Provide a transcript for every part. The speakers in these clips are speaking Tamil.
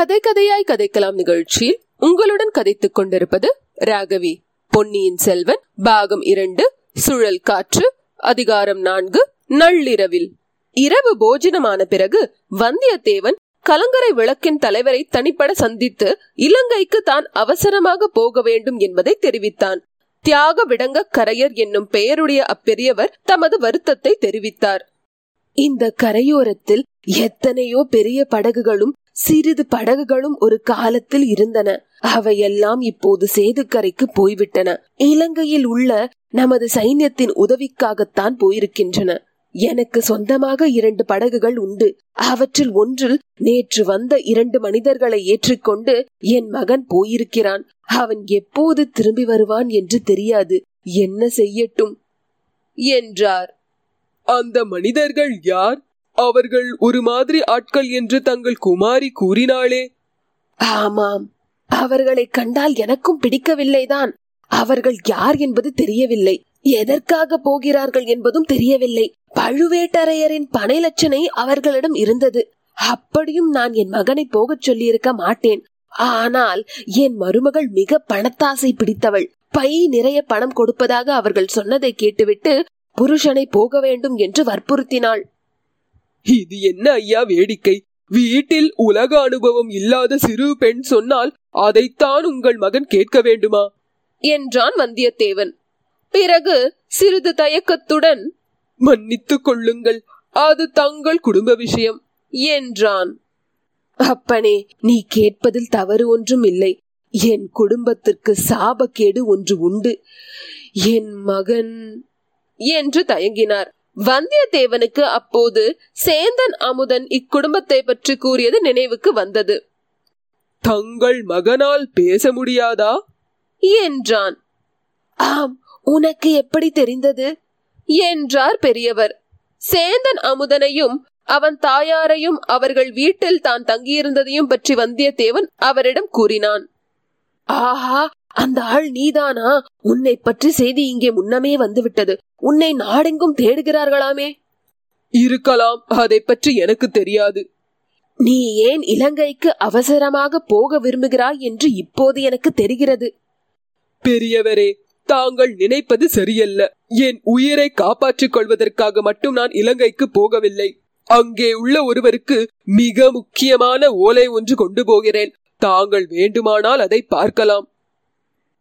கதை கதையாய் கதைக்கலாம் நிகழ்ச்சியில் உங்களுடன் கதைத்துக் கொண்டிருப்பது ராகவி. பொன்னியின் செல்வன் பாகம் இரண்டு சுழல் காற்று அதிகாரம் நான்கு நள்ளிரவில். இரவு போஜனமான பிறகு வந்தியத்தேவன் கலங்கரை விளக்கின் தலைவரை தனிப்பட சந்தித்து இலங்கைக்கு தான் அவசரமாக போக வேண்டும் என்பதை தெரிவித்தான். தியாக விடங்க கரையர் என்னும் பெயருடைய அப்பெரியவர் தமது வருத்தத்தை தெரிவித்தார். இந்த கரையோரத்தில் எத்தனையோ பெரிய படகுகளும் சிறிது படகுகளும் ஒரு காலத்தில் இருந்தன. அவையெல்லாம் இப்போது சேதுக்கரைக்கு போய்விட்டன. இலங்கையில் உள்ள நமது சைன்யத்தின் உதவிக்காகத்தான் போயிருக்கின்றன. எனக்கு சொந்தமாக இரண்டு படகுகள் உண்டு. அவற்றில் ஒன்றில் நேற்று வந்த இரண்டு மனிதர்களை ஏற்றிக்கொண்டு என் மகன் போயிருக்கிறான். அவன் எப்போது திரும்பி வருவான் என்று தெரியாது. என்ன செய்யட்டும்? என்றார். அந்த மனிதர்கள் யார்? அவர்கள் ஒரு மாதிரி ஆட்கள் என்று தங்கள் குமாரி கூறினாளே. ஆமாம். அவர்களை கண்டால் எனக்கும் பிடிக்கவில்லைதான். அவர்கள் யார் என்பது தெரியவில்லை. எதற்காக போகிறார்கள் என்பதும் தெரியவில்லை. பழுவேட்டரையரின் பனை லட்சணை அவர்களிடம் இருந்தது. அப்படியும் நான் என் மகனை போகச் சொல்லியிருக்க மாட்டேன். ஆனால் என் மருமகள் மிக பணத்தாசை பிடித்தவள். பை நிறைய பணம் கொடுப்பதாக அவர்கள் சொன்னதை கேட்டுவிட்டு புருஷனை போக வேண்டும் என்று வற்புறுத்தினாள். இது என்ன ஐயா வேடிக்கை? வீட்டில் உலக அனுபவம் இல்லாத சிறு பெண் சொன்னால் அதைத்தான் உங்கள் மகன் கேட்க வேண்டுமா? என்றான் வந்தியத்தேவன். பிறகு சிறிது தயக்கத்துடன் மன்னித்துக் கொள்ளுங்கள் அது தங்கள் குடும்ப விஷயம் என்றான். அப்பனே நீ கேட்பதில் தவறு ஒன்றும் இல்லை. என் குடும்பத்திற்கு சாபக்கேடு ஒன்று உண்டு. என் மகன் என்று தயங்கினார். வந்தியத்தேவனுக்கு அப்போது சேந்தன் அமுதன் இக்குடும்பத்தை பற்றி கூறியது நினைவுக்கு வந்தது. தங்கள் மகனால் பேச முடியாதா? என்றான். ஆம் உனக்கு எப்படி தெரிந்தது? என்றார் பெரியவர். சேந்தன் அமுதனையும் அவன் தாயாரையும் அவர்கள் வீட்டில் தான் தங்கியிருந்ததையும் பற்றி வந்தியத்தேவன் அவரிடம் கூறினான். ஆஹா அந்த ஆள் நீதானா? உன்னை பற்றி செய்தி இங்கே முன்னமே வந்துவிட்டது. உன்னை நாடெங்கும் தேடுகிறார்களாமே? இருக்கலாம். அதை பற்றி எனக்கு தெரியாது. நீ ஏன் இலங்கைக்கு அவசரமாக போக விரும்புகிறாய் என்று இப்போது எனக்கு தெரிகிறது. பெரியவரே தாங்கள் நினைப்பது சரியல்ல. என் உயிரை காப்பாற்றிக் கொள்வதற்காக மட்டும் நான் இலங்கைக்கு போகவில்லை. அங்கே உள்ள ஒருவருக்கு மிக முக்கியமான ஓலை ஒன்று கொண்டு போகிறேன். தாங்கள் வேண்டுமானால் அதை பார்க்கலாம்.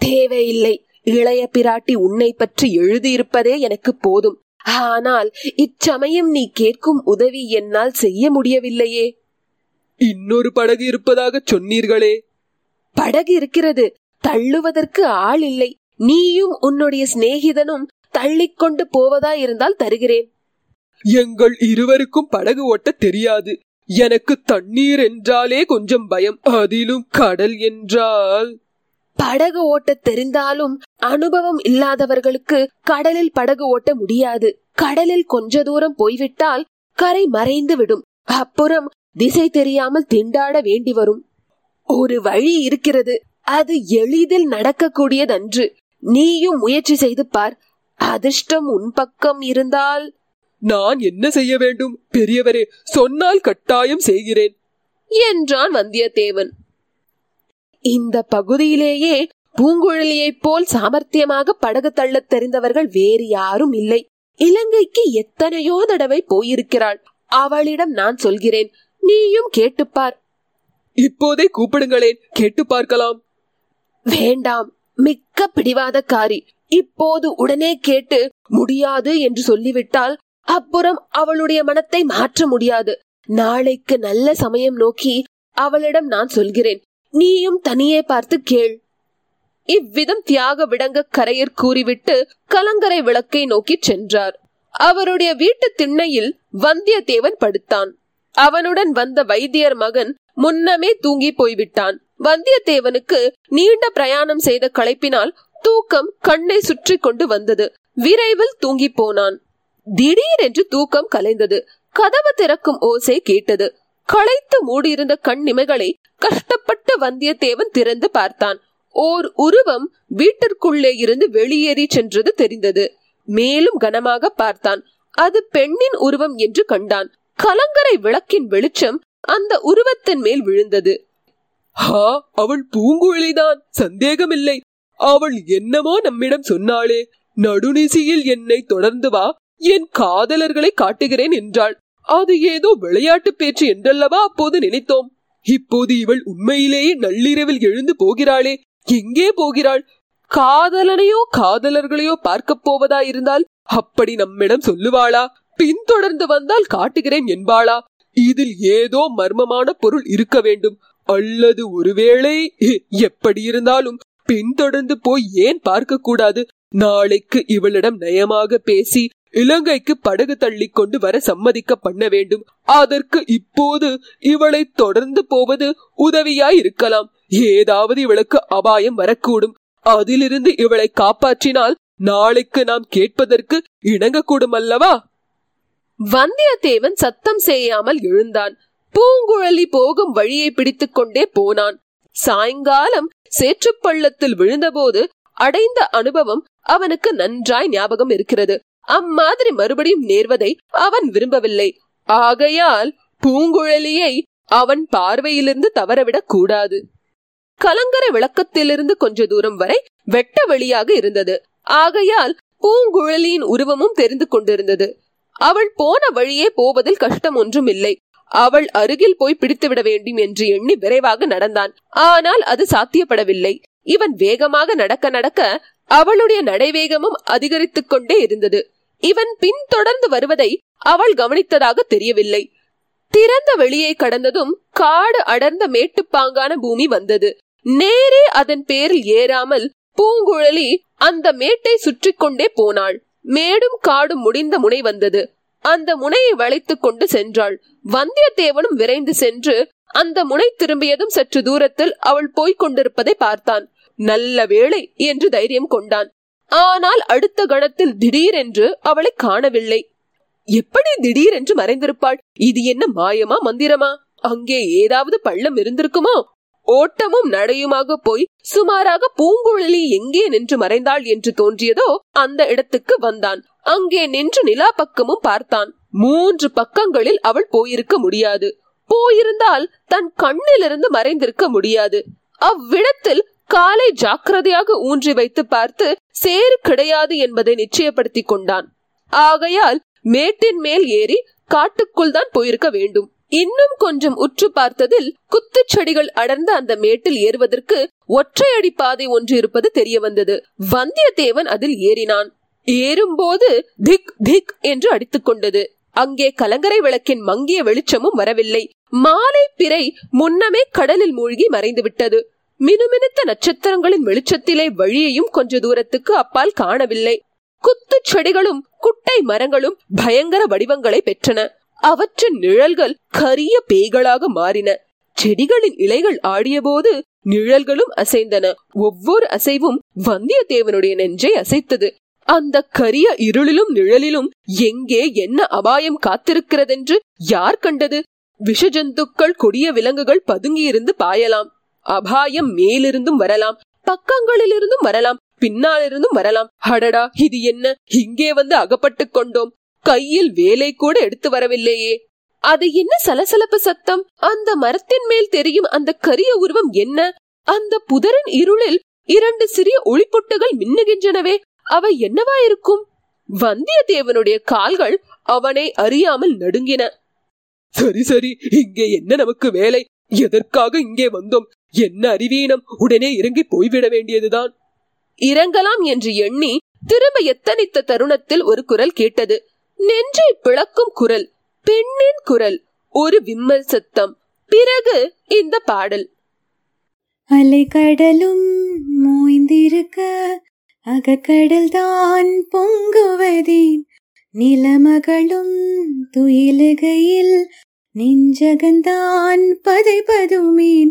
தேவையில்லை. இளைய பிராட்டி உன்னை பற்றி எழுதியிருப்பதே எனக்கு போதும். ஆனால் இச்சமயம் நீ கேட்கும் உதவி என்னால் செய்ய முடியவில்லையே. இன்னொரு படகு இருப்பதாக சொன்னீர்களே. படகு இருக்கிறது. தள்ளுவதற்கு ஆள் இல்லை. நீயும் உன்னுடைய சிநேகிதனும் தள்ளிக்கொண்டு போவதா இருந்தால் தருகிறேன். எங்கள் இருவருக்கும் படகு ஓட்ட தெரியாது. எனக்கு தண்ணீர் என்றாலே கொஞ்சம் பயம். அதிலும் கடல் என்றால் படகு ஓட்ட தெரிந்தாலும் அனுபவம் இல்லாதவர்களுக்கு கடலில் படகு ஓட்ட முடியாது. கடலில் கொஞ்ச தூரம் போய்விட்டால் கரை மறைந்து விடும். அப்புறம் திசை தெரியாமல் திண்டாட வேண்டி வரும். ஒரு வழி இருக்கிறது. அது எளிதில் நடக்கக்கூடியதன்று. நீயும் முயற்சி செய்து பார். அதிர்ஷ்டம் உன் பக்கம் இருந்தால். நான் என்ன செய்ய வேண்டும்? பெரியவரே சொன்னால் கட்டாயம் செய்கிறேன். என்றான் வந்தியத்தேவன். இந்த பகுதியிலேயே பூங்குழலியைப் போல் சாமர்த்தியமாக படகு தள்ளத் தெரிந்தவர்கள் வேறு யாரும் இல்லை. இலங்கைக்கு எத்தனையோ தடவை போயிருக்கிறாள். அவளிடம் நான் சொல்கிறேன். நீயும் கேட்டுப்பார் இப்போதே கூப்பிடுங்களேன். கேட்டு பார்க்கலாம். வேண்டாம். மிக்க பிடிவாதக்காரி. இப்போது உடனே கேட்டு முடியாது என்று சொல்லிவிட்டால் அப்புறம் அவளுடைய மனத்தை மாற்ற முடியாது. நாளைக்கு நல்ல சமயம் நோக்கி அவளிடம் நான் சொல்கிறேன். நீயும் தனியே பார்த்து கேள். இவ்விதம் தியாக விடங்க கரையர் கூறிவிட்டு கலங்கரை விளக்கை நோக்கி சென்றார். அவருடைய வீட்டு திண்ணையில் வந்தியத்தேவன் படுத்தான். அவனுடன் வந்த வைத்தியர் மகன் முன்னமே தூங்கி போய்விட்டான். வந்தியத்தேவனுக்கு நீண்ட பிரயாணம் செய்த களைப்பினால் தூக்கம் கண்ணை சுற்றி கொண்டு வந்தது. விரைவில் தூங்கி போனான். திடீரென்று தூக்கம் கலைந்தது. கதவு திறக்கும் ஓசை கேட்டது. களைத்து மூடியிருந்த கண் நிமைகளை கஷ்டப்பட்டு வந்தியத்தேவன் திறந்து பார்த்தான். ஓர் உருவம் வீட்டிற்குள்ளே இருந்து வெளியேறி சென்றது தெரிந்தது. மேலும் கனமாக பார்த்தான். அது பெண்ணின் உருவம் என்று கண்டான். கலங்கரை விளக்கின் வெளிச்சம் அந்த உருவத்தின் மேல் விழுந்தது. ஹா அவள் பூங்குழலிதான். சந்தேகமில்லை. அவள் என்னமோ நம்மிடம் சொன்னாளே. நடுநிசியில் என்னை தொடர்ந்து வா. என் காதலர்களை காட்டுகிறேன் என்றாள். அது ஏதோ விளையாட்டு பேச்சு என்றல்லவா அப்போது நினைத்தோம். இப்போது இவள் உண்மையிலேயே நள்ளிரவில் எழுந்து போகிறாளே. எங்கே போகிறாள்? காதலனையோ காதலர்களையோ பார்க்கப் போவதா இருந்தால் அப்படி நம்மிடம் சொல்லுவாளா? பின்தொடர்ந்து வந்தால் காட்டுகிறேன் என்பாளா? இதில் ஏதோ மர்மமான பொருள் இருக்க வேண்டும். அல்லது ஒருவேளை எப்படி இருந்தாலும் பின்தொடர்ந்து போய் ஏன் பார்க்க கூடாது? நாளைக்கு இவளிடம் நயமாக பேசி இலங்கைக்கு படகு தள்ளி கொண்டு வர சம்மதிக்க பண்ண வேண்டும். அதற்கு இப்போது இவளை தொடர்ந்து போவது உதவியாய் இருக்கலாம் ஏதாவது இவளுக்கு அபாயம் வரக்கூடும். அதிலிருந்து இவளை காப்பாற்றினால் நாளைக்கு நாம் கேட்பதற்கு இணங்கக்கூடும் அல்லவா? வந்தியத்தேவன் சத்தம் செய்யாமல் எழுந்தான். பூங்குழலி போகும் வழியை பிடித்துக் கொண்டே போனான். சாயங்காலம் சேற்றுப்பள்ளத்தில் விழுந்தபோது அடைந்த அனுபவம் அவனுக்கு நன்றாய் ஞாபகம் இருக்கிறது. அம்மாதிரி மறுபடியும் நேர்வதை அவன் விரும்பவில்லை. ஆகையால் பூங்குழலியை அவன் பார்வையிலிருந்து தவறவிடக் கூடாது. கலங்கரை விளக்கத்திலிருந்து கொஞ்ச தூரம் வரை வெட்ட வெளியாக இருந்தது. ஆகையால் பூங்குழலியின் உருவமும் தெரிந்து கொண்டிருந்தது. அவள் போன வழியே போவதில் கஷ்டம் ஒன்றும் இல்லை. அவள் அருகில் போய் பிடித்துவிட வேண்டும் என்று எண்ணி விரைவாக நடந்தான். ஆனால் அது சாத்தியப்படவில்லை. இவன் வேகமாக நடக்க நடக்க அவளுடைய நடைவேகமும் அதிகரித்துக் கொண்டே இருந்தது. இவன் பின்தொடர்ந்து வருவதை அவள் கவனித்ததாக தெரியவில்லை. திறந்த வெளியை கடந்ததும் காடு அடர்ந்த மேட்டுப்பாங்கான பூமி வந்தது. நேரே அதன் பேரில் ஏறாமல் பூங்குழலி அந்த மேட்டை சுற்றி கொண்டே போனாள். மேடும் காடும் முடிந்த முனை வந்தது. அந்த முனையை வளைத்துக் கொண்டு சென்றாள். வந்தியத்தேவனும் விரைந்து சென்று அந்த முனை திரும்பியதும் சற்று தூரத்தில் அவள் போய்க் கொண்டிருப்பதை பார்த்தான். நல்ல வேளை என்று தைரியம் கொண்டான். ஆனால் அடுத்த கணத்தில் திடீரென்று அவளை காணவில்லை. எப்படி திடீரென்று மறைந்திருப்பாள்? இது என்ன மாயமா மந்திரமா? அங்கே ஏதாவது பள்ளம் இருந்திருக்குமோ? ஓட்டமும் நடையுமாக போய் சுமாராக பூங்குழலி எங்கே நின்று மறைந்தாள் என்று தோன்றியதோ அந்த இடத்துக்கு வந்தான். அங்கே நின்று நிலா பக்கமும் பார்த்தான். மூன்று பக்கங்களில் அவள் போயிருக்க முடியாது. போயிருந்தால் தன் கண்ணிலிருந்து மறைந்திருக்க முடியாது. அவ்விடத்தில் காலை ஜாக்கிரதையாக ஊன்றி வைத்து பார்த்து சேறு கிடையாது என்பதை நிச்சயப்படுத்திக் கொண்டான். ஆகையால் மேட்டின் மேல் ஏறி காட்டுக்குள் தான் போயிருக்க வேண்டும். இன்னும் கொஞ்சம் உற்று பார்த்ததில் குத்துச் செடிகள் அடர்ந்த அந்த மேட்டில் ஏறுவதற்கு ஒற்றையடி பாதை ஒன்று இருப்பது தெரிய வந்தது. வந்தியத்தேவன் அதில் ஏறினான். ஏறும்போது திக் திக் என்று அடித்துக் கொண்டது. அங்கே கலங்கரை விளக்கின் மங்கிய வெளிச்சமும் வரவில்லை. மாலை பிறை முன்னமே கடலில் மூழ்கி மறைந்து விட்டது மினுமினுத்த நட்சத்திரங்களின் வெளிச்சத்திலே வழியையும் கொஞ்ச தூரத்துக்கு அப்பால் காணவில்லை. குத்துச் செடிகளும் குட்டை மரங்களும் பயங்கர வடிவங்களை பெற்றன. அவற்றின் நிழல்கள் கரிய பேய்களாக மாறின. செடிகளின் இலைகள் ஆடியபோது நிழல்களும் அசைந்தன. ஒவ்வொரு அசைவும் வந்தியத்தேவனுடைய நெஞ்சை அசைத்தது. அந்த கரிய இருளிலும் நிழலிலும் எங்கே என்ன அபாயம் காத்திருக்கிறதென்று யார் கண்டது? விஷஜந்துக்கள் கொடிய விலங்குகள் பதுங்கியிருந்து பாயலாம். அபாயம் மேலிருந்தும் வரலாம் பக்கங்களிலிருந்தும் வரலாம் பின்னாலிருந்தும் வரலாம். அடடா இது என்ன? இங்கே வந்து அகப்பட்டுக் கொண்டோம். கையில் வேலை கூட எடுத்து வரவில்லையே. அது என்ன சலசலப்பு சத்தம்? அந்த மரத்தின் மேல் தெரியும் அந்த கரிய உருவம் என்ன? அந்த புதரின் இருளில் இரண்டு சிறிய ஒளிப்பொட்டுகள் மின்னுகின்றனவே. அவை என்னவா இருக்கும்? வந்தியத்தேவனுடைய கால்கள் அவனை அறியாமல் நடுங்கின. சரி சரி இங்கே என்ன நமக்கு வேலை? எதற்காக இங்கே வந்தோம்? என்ன அறிவீனம்? உடனே இறங்கி போய்விட வேண்டியதுதான். இறங்கலாம் என்று எண்ணி திரும்ப எத்தனித்த தருணத்தில் ஒரு குரல் கேட்டது. நெஞ்சை பிளக்கும் குரல் பெண்ணின் குரல் ஒரு விம்மல் சத்தம். பிறகு இந்த பாடல். அலைக்கடலும் மோய்ந்திருக்க அகக்கடல் தான் பொங்குவதேன். நிலமகளும் துயிலுகையில் நெஞ்சகந்தான் பதைபதுமேன்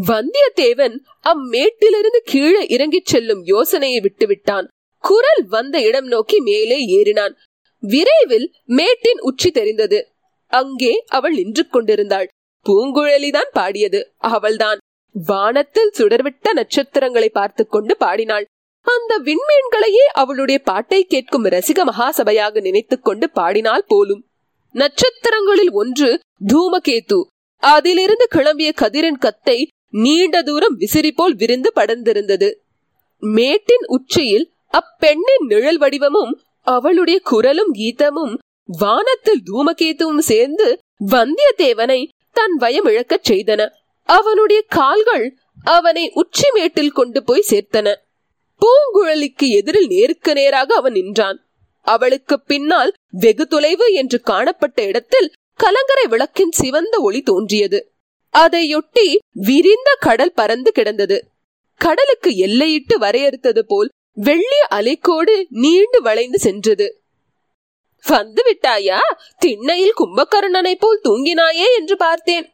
வந்தியத்தேவன் அம்மேட்டிலிருந்து கீழே இறங்கிச் செல்லும் யோசனையை விட்டுவிட்டான். குரல் வந்த இடம் நோக்கி மேலே ஏறினான். விரைவில் மேட்டின் உச்சி தெரிந்தது. அங்கே அவள் நின்று கொண்டிருந்தாள். பூங்குழலிதான் பாடியது. அவள்தான். வானத்தில் சுடர்விட்ட நட்சத்திரங்களை பார்த்து கொண்டு பாடினாள். அந்த விண்மீன்களையே அவளுடைய பாட்டை கேட்கும் ரசிக மகாசபையாக நினைத்துக் கொண்டு பாடினாள் போலும். நட்சத்திரங்களில் ஒன்று தூமகேது. அதிலிருந்து கிளம்பிய கதிரின் கத்தை நீண்ட தூரம் விசிறி போல் விரிந்து படர்ந்திருந்தது. மேட்டின் உச்சியில் அப்பெண்ணின் நிழல் வடிவமும் அவளுடைய குரலும் கீதமும் வானத்தில் தூமகேத்துவும் சேர்ந்து வந்தியத்தேவனை தன் வயம் இழக்கச் செய்தன. அவனுடைய கால்கள் அவனை உச்சி மேட்டில் கொண்டு போய் சேர்த்தன. பூங்குழலிக்கு எதிரில் நேருக்கு நேராக அவன் நின்றான். அவளுக்கு பின்னால் வெகு தொலைவு என்று காணப்பட்ட இடத்தில் கலங்கரை விளக்கின் சிவந்த ஒளி தோன்றியது. அதையொட்டி விரிந்த கடல் பறந்து கிடந்தது. கடலுக்கு எல்லையிட்டு வரையறுத்தது போல் வெள்ளி அலைக்கோடு நீண்டு வளைந்து சென்றது. வந்து விட்டாயா? திண்ணையில் கும்பகர்ணனை போல் தூங்கினாயே? என்று பார்த்தேன்.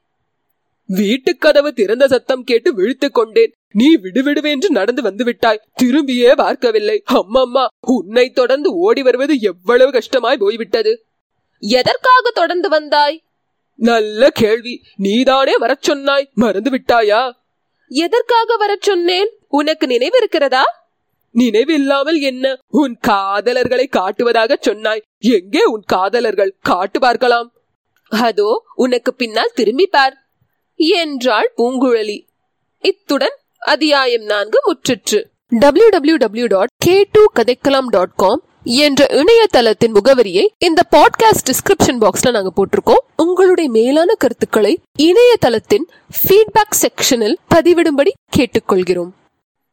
வீட்டு கதவு திறந்த சத்தம் கேட்டு விழித்துக் கொண்டேன். நீ விடுவிடுவென்று நடந்து வந்து விட்டாய். திரும்பியே பார்க்கவில்லை. அம்மம்மா உன்னை தொடர்ந்து ஓடி வருவது எவ்வளவு கஷ்டமாய் போய்விட்டது. எதற்காக தொடர்ந்து வந்தாய்? நல்ல கேள்வி. நீதானே வரச் சொன்னாய். மறந்து விட்டாயா? எதற்காக வரச் சொன்னேன்? உனக்கு நினைவிருக்கிறதா? நினைவில்லாமல் என்ன? உன் காதலர்களை காட்டுவதாக சொன்னாய். எங்கே உன் காதலர்கள்? காட்டு பார்க்கலாம். அதோ உனக்கு பின்னால் திரும்பி பார். என்றாள் பூங்குழலி. இத்துடன் அத்தியாயம் நான்கு முற்றிற்று. W W W dot K two Kathaikkalam dot com என்ற இணையதளத்தின் முகவரியை இந்த பாட்காஸ்ட் டிஸ்கிரிப்ஷன் பாக்ஸ்ல நாங்க போட்டிருக்கோம். உங்களுடைய மேலான கருத்துக்களை இணையதளத்தின் ஃபீட்பேக் செக்ஷனில் பதிவிடும்படி கேட்டுக்கொள்கிறோம்.